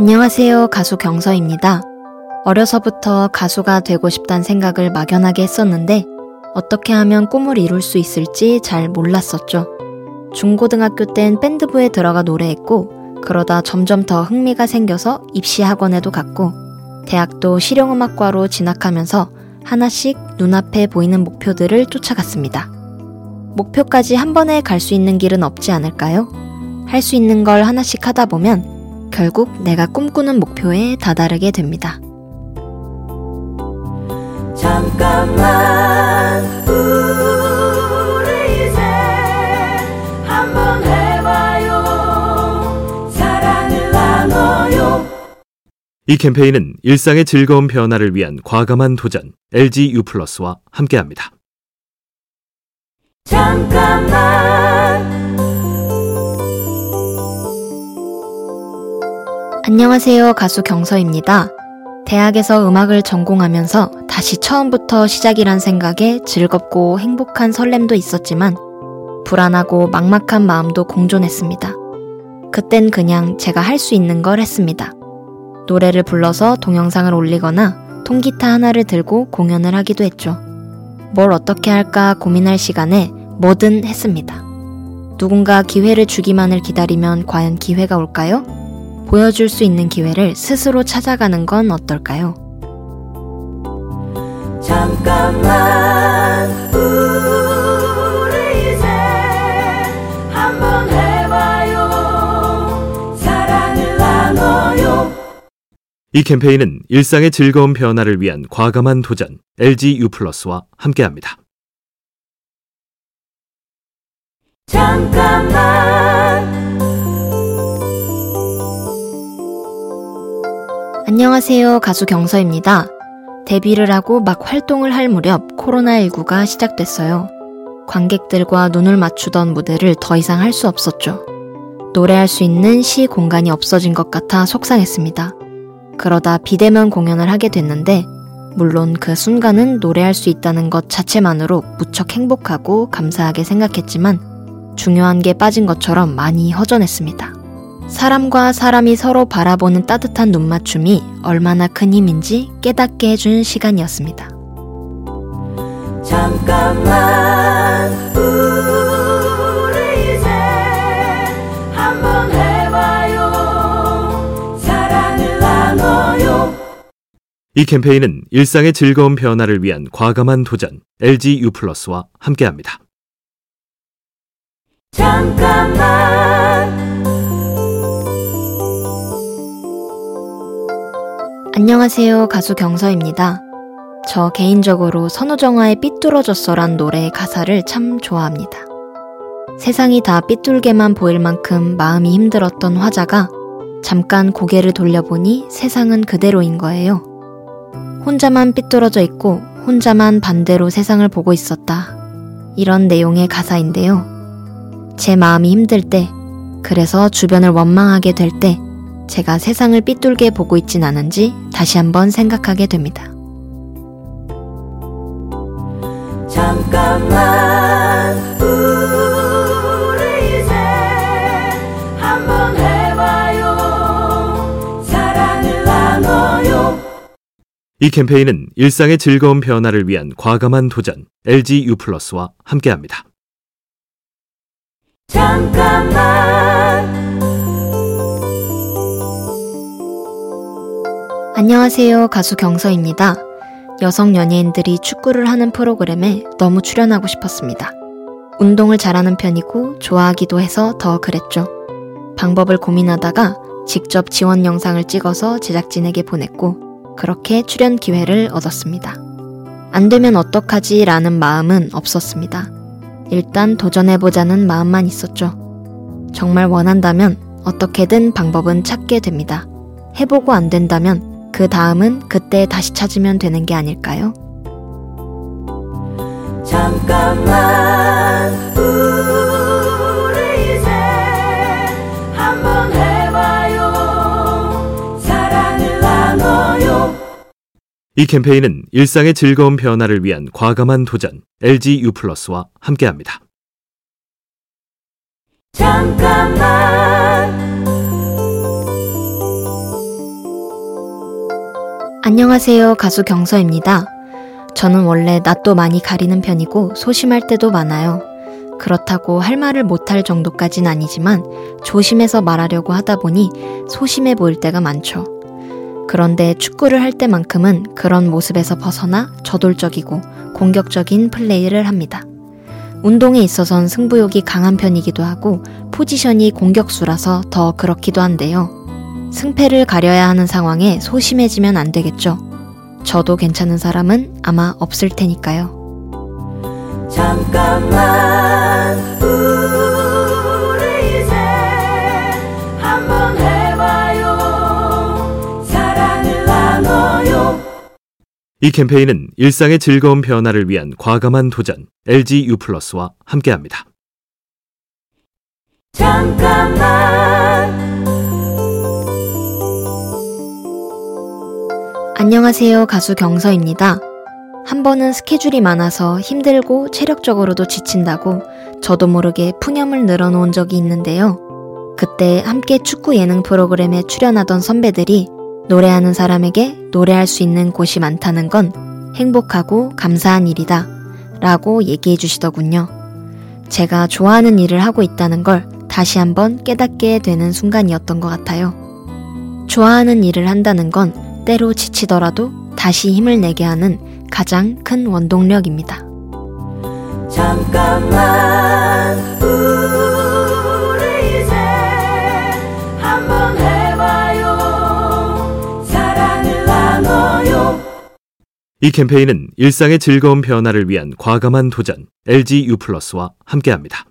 안녕하세요. 가수 경서입니다. 어려서부터 가수가 되고 싶단 생각을 막연하게 했었는데 어떻게 하면 꿈을 이룰 수 있을지 잘 몰랐었죠. 중고등학교 땐 밴드부에 들어가 노래했고 그러다 점점 더 흥미가 생겨서 입시 학원에도 갔고 대학도 실용음악과로 진학하면서 하나씩 눈앞에 보이는 목표들을 쫓아갔습니다. 목표까지 한 번에 갈 수 있는 길은 없지 않을까요? 할 수 있는 걸 하나씩 하다 보면 결국 내가 꿈꾸는 목표에 다다르게 됩니다. 잠깐만 우리 이제 한번 해봐요 사랑을 나눠요 이 캠페인은 일상의 즐거운 변화를 위한 과감한 도전 LG U 플러스와 함께합니다. 잠깐만 안녕하세요. 가수 경서입니다. 대학에서 음악을 전공하면서 다시 처음부터 시작이란 생각에 즐겁고 행복한 설렘도 있었지만 불안하고 막막한 마음도 공존했습니다. 그땐 그냥 제가 할 수 있는 걸 했습니다. 노래를 불러서 동영상을 올리거나 통기타 하나를 들고 공연을 하기도 했죠. 뭘 어떻게 할까 고민할 시간에 뭐든 했습니다. 누군가 기회를 주기만을 기다리면 과연 기회가 올까요? 보여줄 수 있는 기회를 스스로 찾아가는 건 어떨까요? 잠깐만 우리 이제 한번 해봐요 사랑을 나눠요 이 캠페인은 일상의 즐거운 변화를 위한 과감한 도전 LG U 플러스와 함께합니다. 잠깐만 안녕하세요. 가수 경서입니다. 데뷔를 하고 막 활동을 할 무렵 코로나19가 시작됐어요. 관객들과 눈을 맞추던 무대를 더 이상 할 수 없었죠. 노래할 수 있는 시 공간이 없어진 것 같아 속상했습니다. 그러다 비대면 공연을 하게 됐는데, 물론 그 순간은 노래할 수 있다는 것 자체만으로 무척 행복하고 감사하게 생각했지만, 중요한 게 빠진 것처럼 많이 허전했습니다. 사람과 사람이 서로 바라보는 따뜻한 눈맞춤이 얼마나 큰 힘인지 깨닫게 해준 시간이었습니다. 잠깐만 우리 이제 한번 해봐요 사랑을 나눠요 이 캠페인은 일상의 즐거운 변화를 위한 과감한 도전 LG U 플러스와 함께합니다. 잠깐만 안녕하세요. 가수 경서입니다. 저 개인적으로 선우정아의 삐뚤어졌어란 노래의 가사를 참 좋아합니다. 세상이 다 삐뚤게만 보일 만큼 마음이 힘들었던 화자가 잠깐 고개를 돌려보니 세상은 그대로인 거예요. 혼자만 삐뚤어져 있고 혼자만 반대로 세상을 보고 있었다. 이런 내용의 가사인데요. 제 마음이 힘들 때, 그래서 주변을 원망하게 될 때 제가 세상을 삐뚤게 보고 있진 않은지 다시 한번 생각하게 됩니다. 잠깐만 우리 이제 한번 해봐요 사랑을 나눠요 이 캠페인은 일상의 즐거운 변화를 위한 과감한 도전 LG U 플러스와 함께합니다. 잠깐만 안녕하세요. 가수 경서입니다. 여성 연예인들이 축구를 하는 프로그램에 너무 출연하고 싶었습니다. 운동을 잘하는 편이고 좋아하기도 해서 더 그랬죠. 방법을 고민하다가 직접 지원 영상을 찍어서 제작진에게 보냈고 그렇게 출연 기회를 얻었습니다. 안 되면 어떡하지 라는 마음은 없었습니다. 일단 도전해보자는 마음만 있었죠. 정말 원한다면 어떻게든 방법은 찾게 됩니다. 해보고 안 된다면 그 다음은 그때 다시 찾으면 되는 게 아닐까요? 잠깐만 우리 이제 한번 해봐요 사랑을 나눠요 이 캠페인은 일상의 즐거운 변화를 위한 과감한 도전 LG U 플러스와 함께합니다. 잠깐만 안녕하세요. 가수 경서입니다. 저는 원래 낯도 많이 가리는 편이고 소심할 때도 많아요. 그렇다고 할 말을 못할 정도까진 아니지만 조심해서 말하려고 하다 보니 소심해 보일 때가 많죠. 그런데 축구를 할 때만큼은 그런 모습에서 벗어나 저돌적이고 공격적인 플레이를 합니다. 운동에 있어선 승부욕이 강한 편이기도 하고 포지션이 공격수라서 더 그렇기도 한데요. 승패를 가려야 하는 상황에 소심해지면 안 되겠죠. 저도 괜찮은 사람은 아마 없을 테니까요. 잠깐만 우리 이제 한번 해봐요 사랑을 나눠요 이 캠페인은 일상의 즐거운 변화를 위한 과감한 도전 LG U 플러스와 함께합니다. 잠깐만 안녕하세요. 가수 경서입니다. 한 번은 스케줄이 많아서 힘들고 체력적으로도 지친다고 저도 모르게 푸념을 늘어놓은 적이 있는데요. 그때 함께 축구 예능 프로그램에 출연하던 선배들이 노래하는 사람에게 노래할 수 있는 곳이 많다는 건 행복하고 감사한 일이다. 라고 얘기해 주시더군요. 제가 좋아하는 일을 하고 있다는 걸 다시 한번 깨닫게 되는 순간이었던 것 같아요. 좋아하는 일을 한다는 건 때로 지치더라도 다시 힘을 내게 하는 가장 큰 원동력입니다. 잠깐만 우리 이제 한번 해봐요 사랑을 나눠요 이 캠페인은 일상의 즐거운 변화를 위한 과감한 도전 LG U 플러스와 함께합니다.